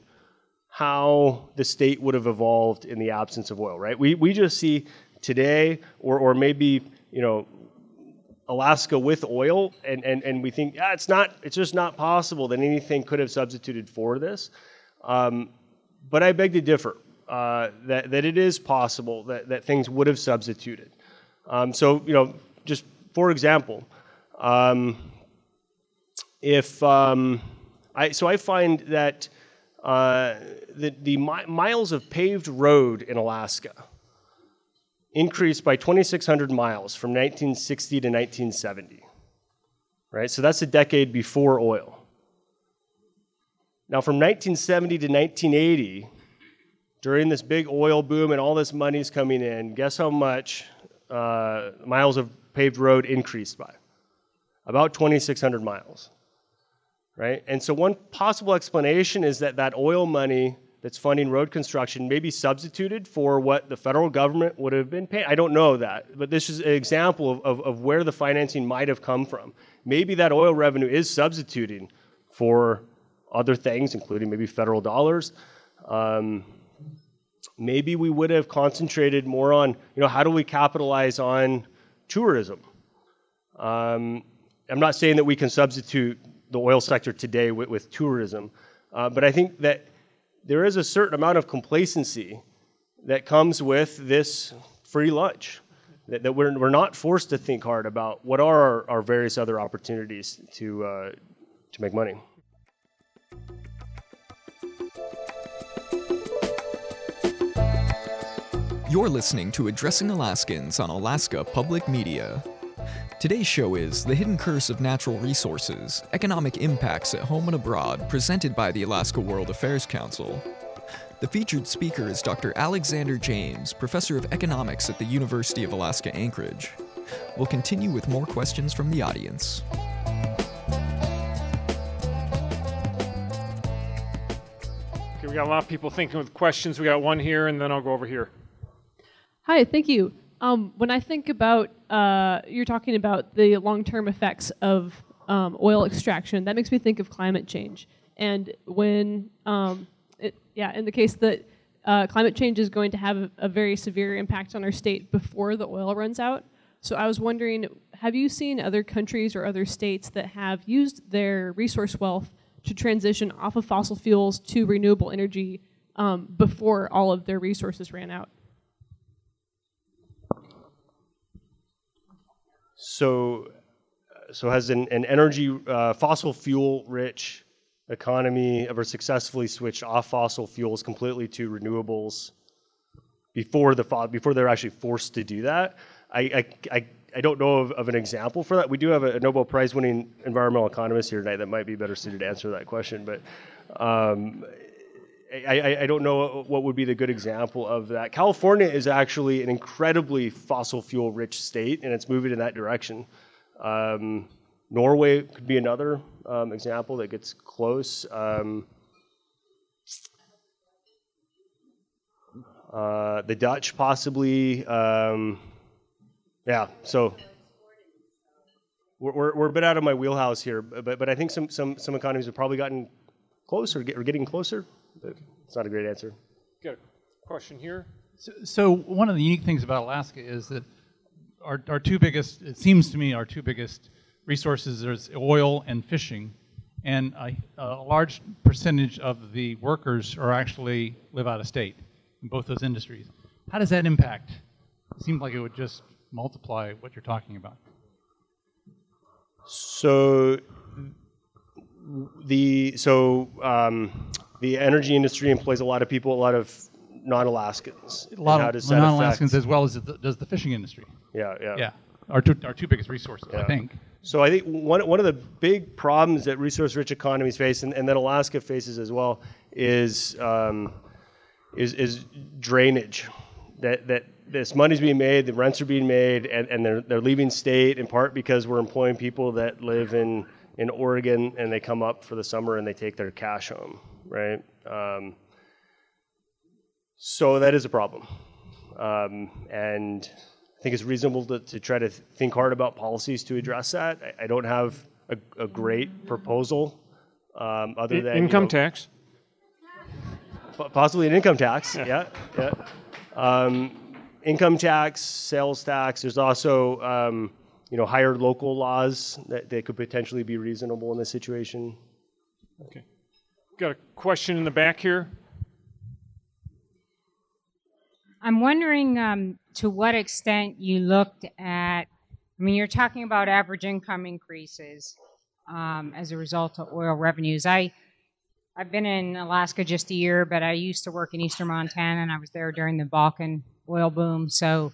how the state would have evolved in the absence of oil, right? We, we just see today, or, or maybe, you know, Alaska with oil, and, and, and we think, yeah, it's not, it's just not possible that anything could have substituted for this. Um, but I beg to differ uh, that, that it is possible that, that things would have substituted. Um, so, you know, just for example, um, if um, I, so I find that uh, the, the mi- miles of paved road in Alaska increased by 2,600 miles from 1960 to 1970. Right? So that's a decade before oil. Now, from 1970 to 1980, during this big oil boom and all this money's coming in, guess how much uh, miles of paved road increased by? About 2,600 miles. Right? And so, one possible explanation is that that oil money that's funding road construction maybe substituted for what the federal government would have been paying. I don't know that, but this is an example of, of, of where the financing might have come from. Maybe that oil revenue is substituting for other things, including maybe federal dollars. Um, maybe we would have concentrated more on, you know, how do we capitalize on tourism? Um, I'm not saying that we can substitute the oil sector today with, with tourism, uh, but I think that there is a certain amount of complacency that comes with this free lunch. That, that we're, we're not forced to think hard about what are our, our various other opportunities to, uh, to make money.
You're listening to Addressing Alaskans on Alaska Public Media. Today's show is The Hidden Curse of Natural Resources Economic Impacts at Home and Abroad, presented by the Alaska World Affairs Council. The featured speaker is Dr. Alexander James, Professor of Economics at the University of Alaska Anchorage. We'll continue with more questions from the audience.
Okay, we got a lot of people thinking with questions. We got one here, and then I'll go over here.
Hi, thank you. Um, when I think about, uh, you're talking about the long term effects of um, oil extraction, that makes me think of climate change. And when, um, it, yeah, in the case that uh, climate change is going to have a, a very severe impact on our state before the oil runs out. So I was wondering, have you seen other countries or other states that have used their resource wealth to transition off of fossil fuels to renewable energy um, before all of their resources ran out?
So, so has an, an energy uh, fossil fuel rich economy ever successfully switched off fossil fuels completely to renewables before the before they're actually forced to do that? I, I, I, I don't know of, of, an example for that. We do have a, Nobel Prize winning environmental economist here tonight that might be better suited to answer that question, but um, I, I, don't know what would be the good example of that. California is actually an incredibly fossil fuel rich state, and it's moving in that direction. Um, Norway could be another um, example that gets close. Um, uh, the Dutch, possibly. Um, yeah, so we're, we're, a bit out of my wheelhouse here, but, but I think some, some, some economies have probably gotten closer, or getting closer. But it's not a great answer.
Got a question here.
So, so, one of the unique things about Alaska is that our, our two biggest, it seems to me, our two biggest resources is oil and fishing. And a, a large percentage of the workers are actually live out of state in both those industries. How does that impact? It seems like it would just multiply what you're talking about.
So the so um, the energy industry employs a lot of people, a lot of non-Alaskans.
A lot of non-Alaskans as well as the, does the fishing industry.
Yeah, yeah.
Yeah, our two, our two biggest resources, yeah. I think.
So I think one, one of the big problems that resource-rich economies face, and, and that Alaska faces as well, is um, is, is drainage. That that this money's being made, the rents are being made, and, and they're they're leaving state in part because we're employing people that live in in Oregon and they come up for the summer and they take their cash home right? Um, so that is a problem. Um, and I think it's reasonable to, to, try to think hard about policies to address that. I, I don't have a, a, great proposal um, other than
income
you know,
tax.
Possibly an income tax, yeah, yeah. yeah. Um, income tax, sales tax. There's also um, you know hire local laws that, that could potentially be reasonable in this situation.
Okay. Got a question in the back here.
I'm wondering um, to what extent you looked at. I mean, you're talking about average income increases um, as a result of oil revenues. I I've been in Alaska just a year, but I used to work in eastern Montana, and I was there during the Bakken oil boom. So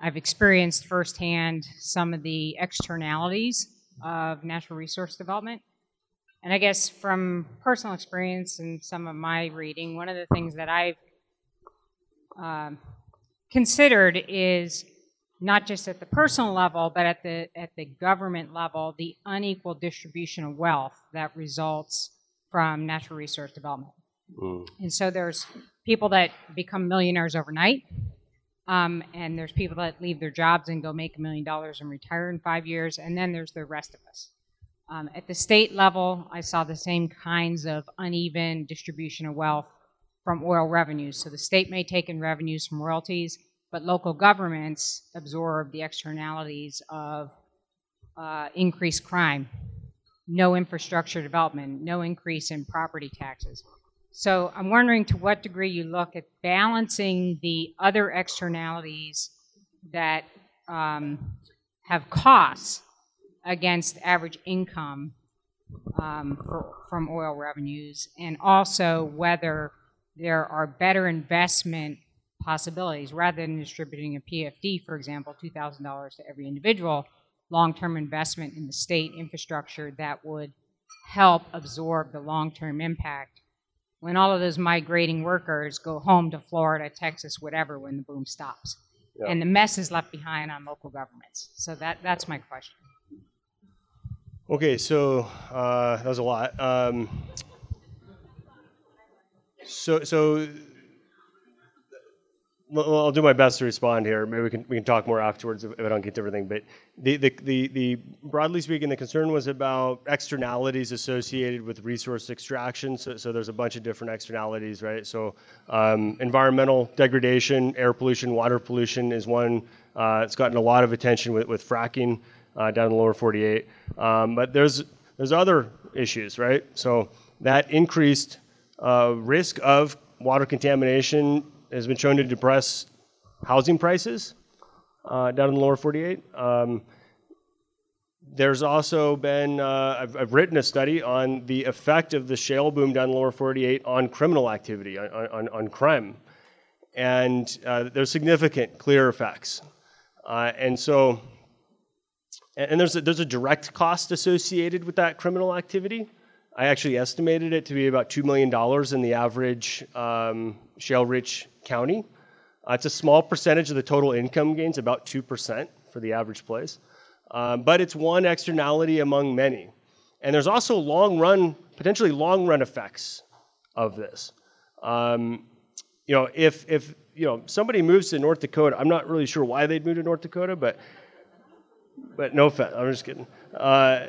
I've experienced firsthand some of the externalities of natural resource development. And I guess from personal experience and some of my reading, one of the things that I've um, considered is not just at the personal level, but at the at the government level, the unequal distribution of wealth that results from natural resource development.
Mm.
And so there's people that become millionaires overnight, um, and there's people that leave their jobs and go make a million dollars and retire in five years, and then there's the rest of us. Um, at the state level, I saw the same kinds of uneven distribution of wealth from oil revenues. So the state may take in revenues from royalties, but local governments absorb the externalities of uh, increased crime, no infrastructure development, no increase in property taxes. So I'm wondering to what degree you look at balancing the other externalities that um, have costs against average income um, for, from oil revenues, and also whether there are better investment possibilities rather than distributing a PFD, for example, $2,000 to every individual, long term investment in the state infrastructure that would help absorb the long term impact when all of those migrating workers go home to Florida, Texas, whatever, when the boom stops.
Yeah.
And the mess is left behind on local governments. So that, that's my question.
Okay, so uh, that was a lot. Um, so, so I'll do my best to respond here. Maybe we can we can talk more afterwards if, I don't get to everything. But the, the the the broadly speaking, the concern was about externalities associated with resource extraction. So, so there's a bunch of different externalities, right? So um, environmental degradation, air pollution, water pollution is one. Uh, it's gotten a lot of attention with with fracking uh, down in the lower 48. Um, but there's there's other issues, right? So that increased uh, risk of water contamination has been shown to depress housing prices uh, down in the lower 48. Um, there's also been, uh, I've, I've, written a study on the effect of the shale boom down in the lower 48 on criminal activity, on, on, on crime. And uh, there's significant, clear effects. Uh, and so, and, there's, a, there's a direct cost associated with that criminal activity. I actually estimated it to be about $2 million in the average um, shale rich county. Uh, it's a small percentage of the total income gains, about 2% for the average place. Um, but it's one externality among many. And there's also long run, potentially long run effects of this. Um, you know, if, if you know, somebody moves to North Dakota, I'm not really sure why they'd move to North Dakota, but, but no offense, I'm just kidding. Uh,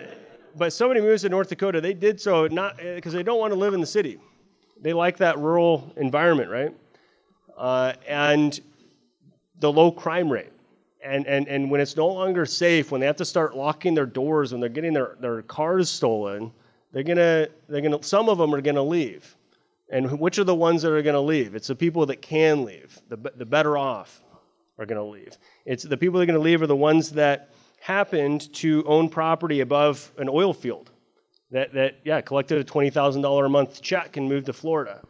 but somebody moves to North Dakota, they did so not because they don't want to live in the city. They like that rural environment, right? Uh, and the low crime rate. And, and, and when it's no longer safe, when they have to start locking their doors, when they're getting their, their cars stolen, they're gonna, they're gonna, some of them are gonna leave. And which are the ones that are gonna leave? It's the people that can leave, the, the better off are gonna leave. It's the people that are gonna leave are the ones that happened to own property above an oil field that, that yeah, collected a $20,000 a month check and moved to Florida,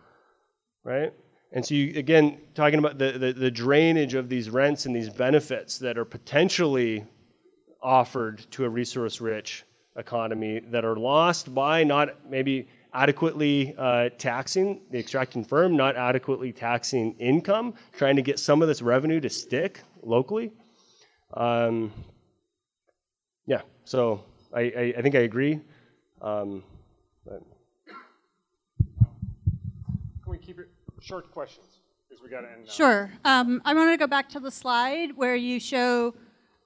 right? And so, you, again, talking about the, the, the, drainage of these rents and these benefits that are potentially offered to a resource rich economy that are lost by not maybe adequately uh, taxing the extracting firm, not adequately taxing income, trying to get some of this revenue to stick locally. Um, so I, I, I, think I agree. Um,
Can we keep it short questions? Because we got to end now.
Sure. Um, I want to go back to the slide where you show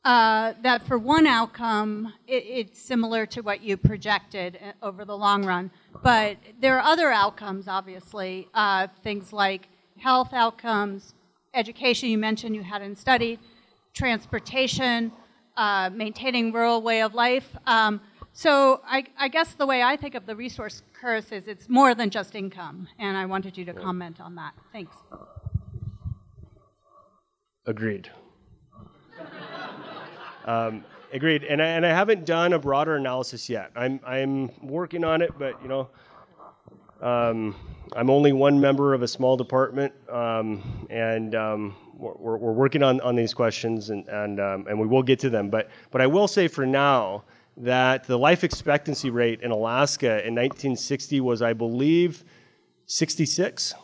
uh, that for one outcome, it, it's similar to what you projected uh, over the long run. But there are other outcomes, obviously, uh, things like health outcomes, education, you mentioned you hadn't studied, transportation, uh, maintaining rural way of life. Um, so I, I, guess the way I think of the resource curse is it's more than just income, and I wanted you to comment on that. Thanks.
Agreed. *laughs* um, agreed, and I, and I haven't done a broader analysis yet. I'm I'm working on it, but you know, um, I'm only one member of a small department, um, and um, we're, we're, working on, on these questions, and and um, and we will get to them. But but I will say for now that the life expectancy rate in Alaska in 1960 was, I believe, 66.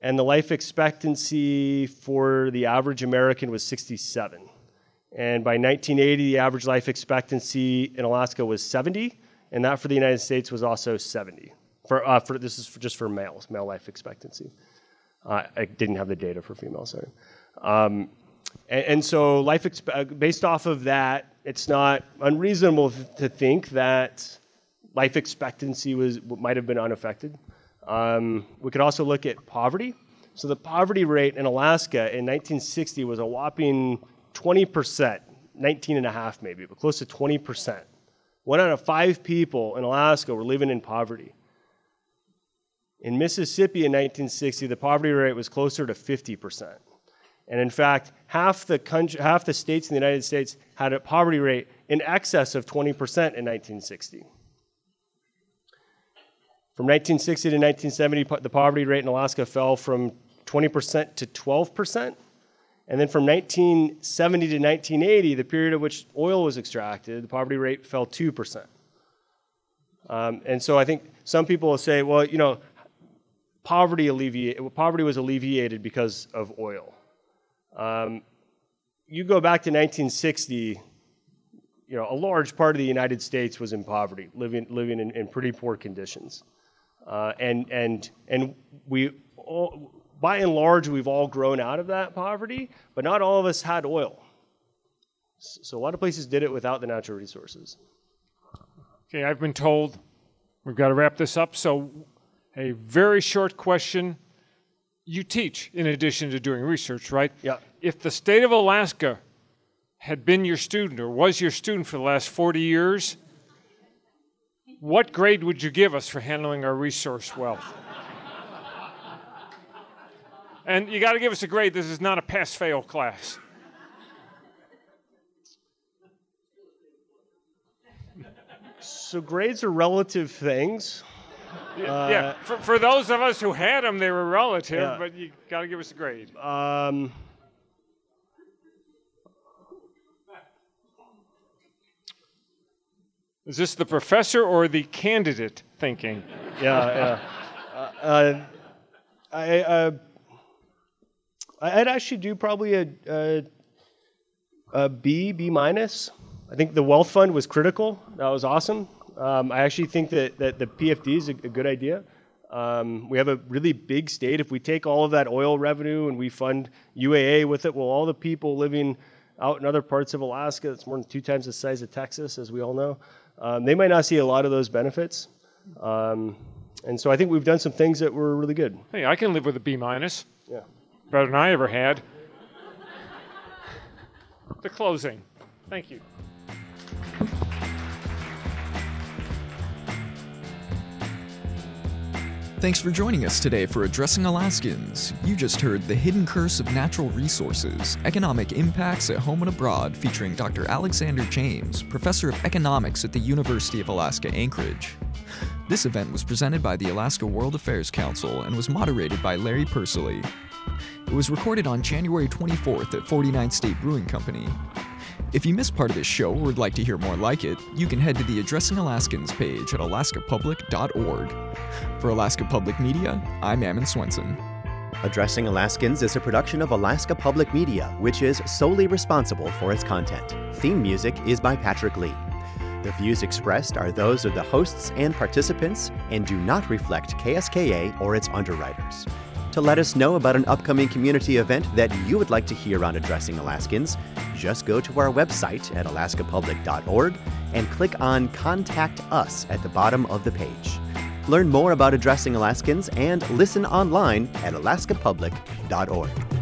And the life expectancy for the average American was 67. And by 1980, the average life expectancy in Alaska was 70, and that for the United States was also 70 For, uh, for this is for just for males, male life expectancy. Uh, I didn't have the data for females, sorry. Um, and, and, so life exp- uh, based off of that, it's not unreasonable to think that life expectancy was might have been unaffected. Um, we could also look at poverty. So the poverty rate in Alaska in 1960 was a whopping 20 percent, 19 and a half maybe, but close to 20 percent. One out of five people in Alaska were living in poverty. In Mississippi in 1960, the poverty rate was closer to 50 percent. And in fact, half the, country, half the states in the United States had a poverty rate in excess of 20% in 1960. From 1960 to 1970, the poverty rate in Alaska fell from 20% to 12%. And then from 1970 to 1980, the period at which oil was extracted, the poverty rate fell 2%. Um, and so I think some people will say, well, you know, poverty, alleviate, poverty was alleviated because of oil. Um, you go back to 1960, you know, a large part of the United States was in poverty, living, living in, in pretty poor conditions. Uh, and, and, and we, all, by and large, we've all grown out of that poverty, but not all of us had oil. So a lot of places did it without the natural resources.
Okay, I've been told we've got to wrap this up. So, a very short question you teach in addition to doing research, right?
Yeah.
If the state of Alaska had been your student or was your student for the last 40 years, what grade would you give us for handling our resource wealth? and you got to give us a grade. This is not a pass fail class.
So, grades are relative things.
Uh, yeah, for, for those of us who had them, they were relative,
Yeah.
but you got to give us a grade.
Um,
Is this the professor or the candidate thinking?
yeah, yeah. Uh, uh, I, uh, I'd actually do probably a, a, a B, B minus. I think the wealth fund was critical. That was awesome. Um, I actually think that, that the PFD is a, a good idea. Um, we have a really big state. If we take all of that oil revenue and we fund UAA with it, well, all the people living out in other parts of Alaska, that's more than two times the size of Texas, as we all know, um, they might not see a lot of those benefits. Um, and so I think we've done some things that were really good.
Hey, I can live with a B minus.
Yeah.
Better than I ever had. *laughs* the closing. Thank you.
Thanks for joining us today for Addressing Alaskans. You just heard The Hidden Curse of Natural Resources Economic Impacts at Home and Abroad, featuring Dr. Alexander James, Professor of Economics at the University of Alaska Anchorage. This event was presented by the Alaska World Affairs Council and was moderated by Larry Persily. It was recorded on January 24th at 49 State Brewing Company. If you missed part of this show or would like to hear more like it, you can head to the Addressing Alaskans page at alaskapublic.org. For Alaska Public Media, I'm Ammon Swenson.
Addressing Alaskans is a production of Alaska Public Media, which is solely responsible for its content. Theme music is by Patrick Lee. The views expressed are those of the hosts and participants and do not reflect KSKA or its underwriters. To let us know about an upcoming community event that you would like to hear on Addressing Alaskans, just go to our website at alaskapublic.org and click on Contact Us at the bottom of the page. Learn more about Addressing Alaskans and listen online at alaskapublic.org.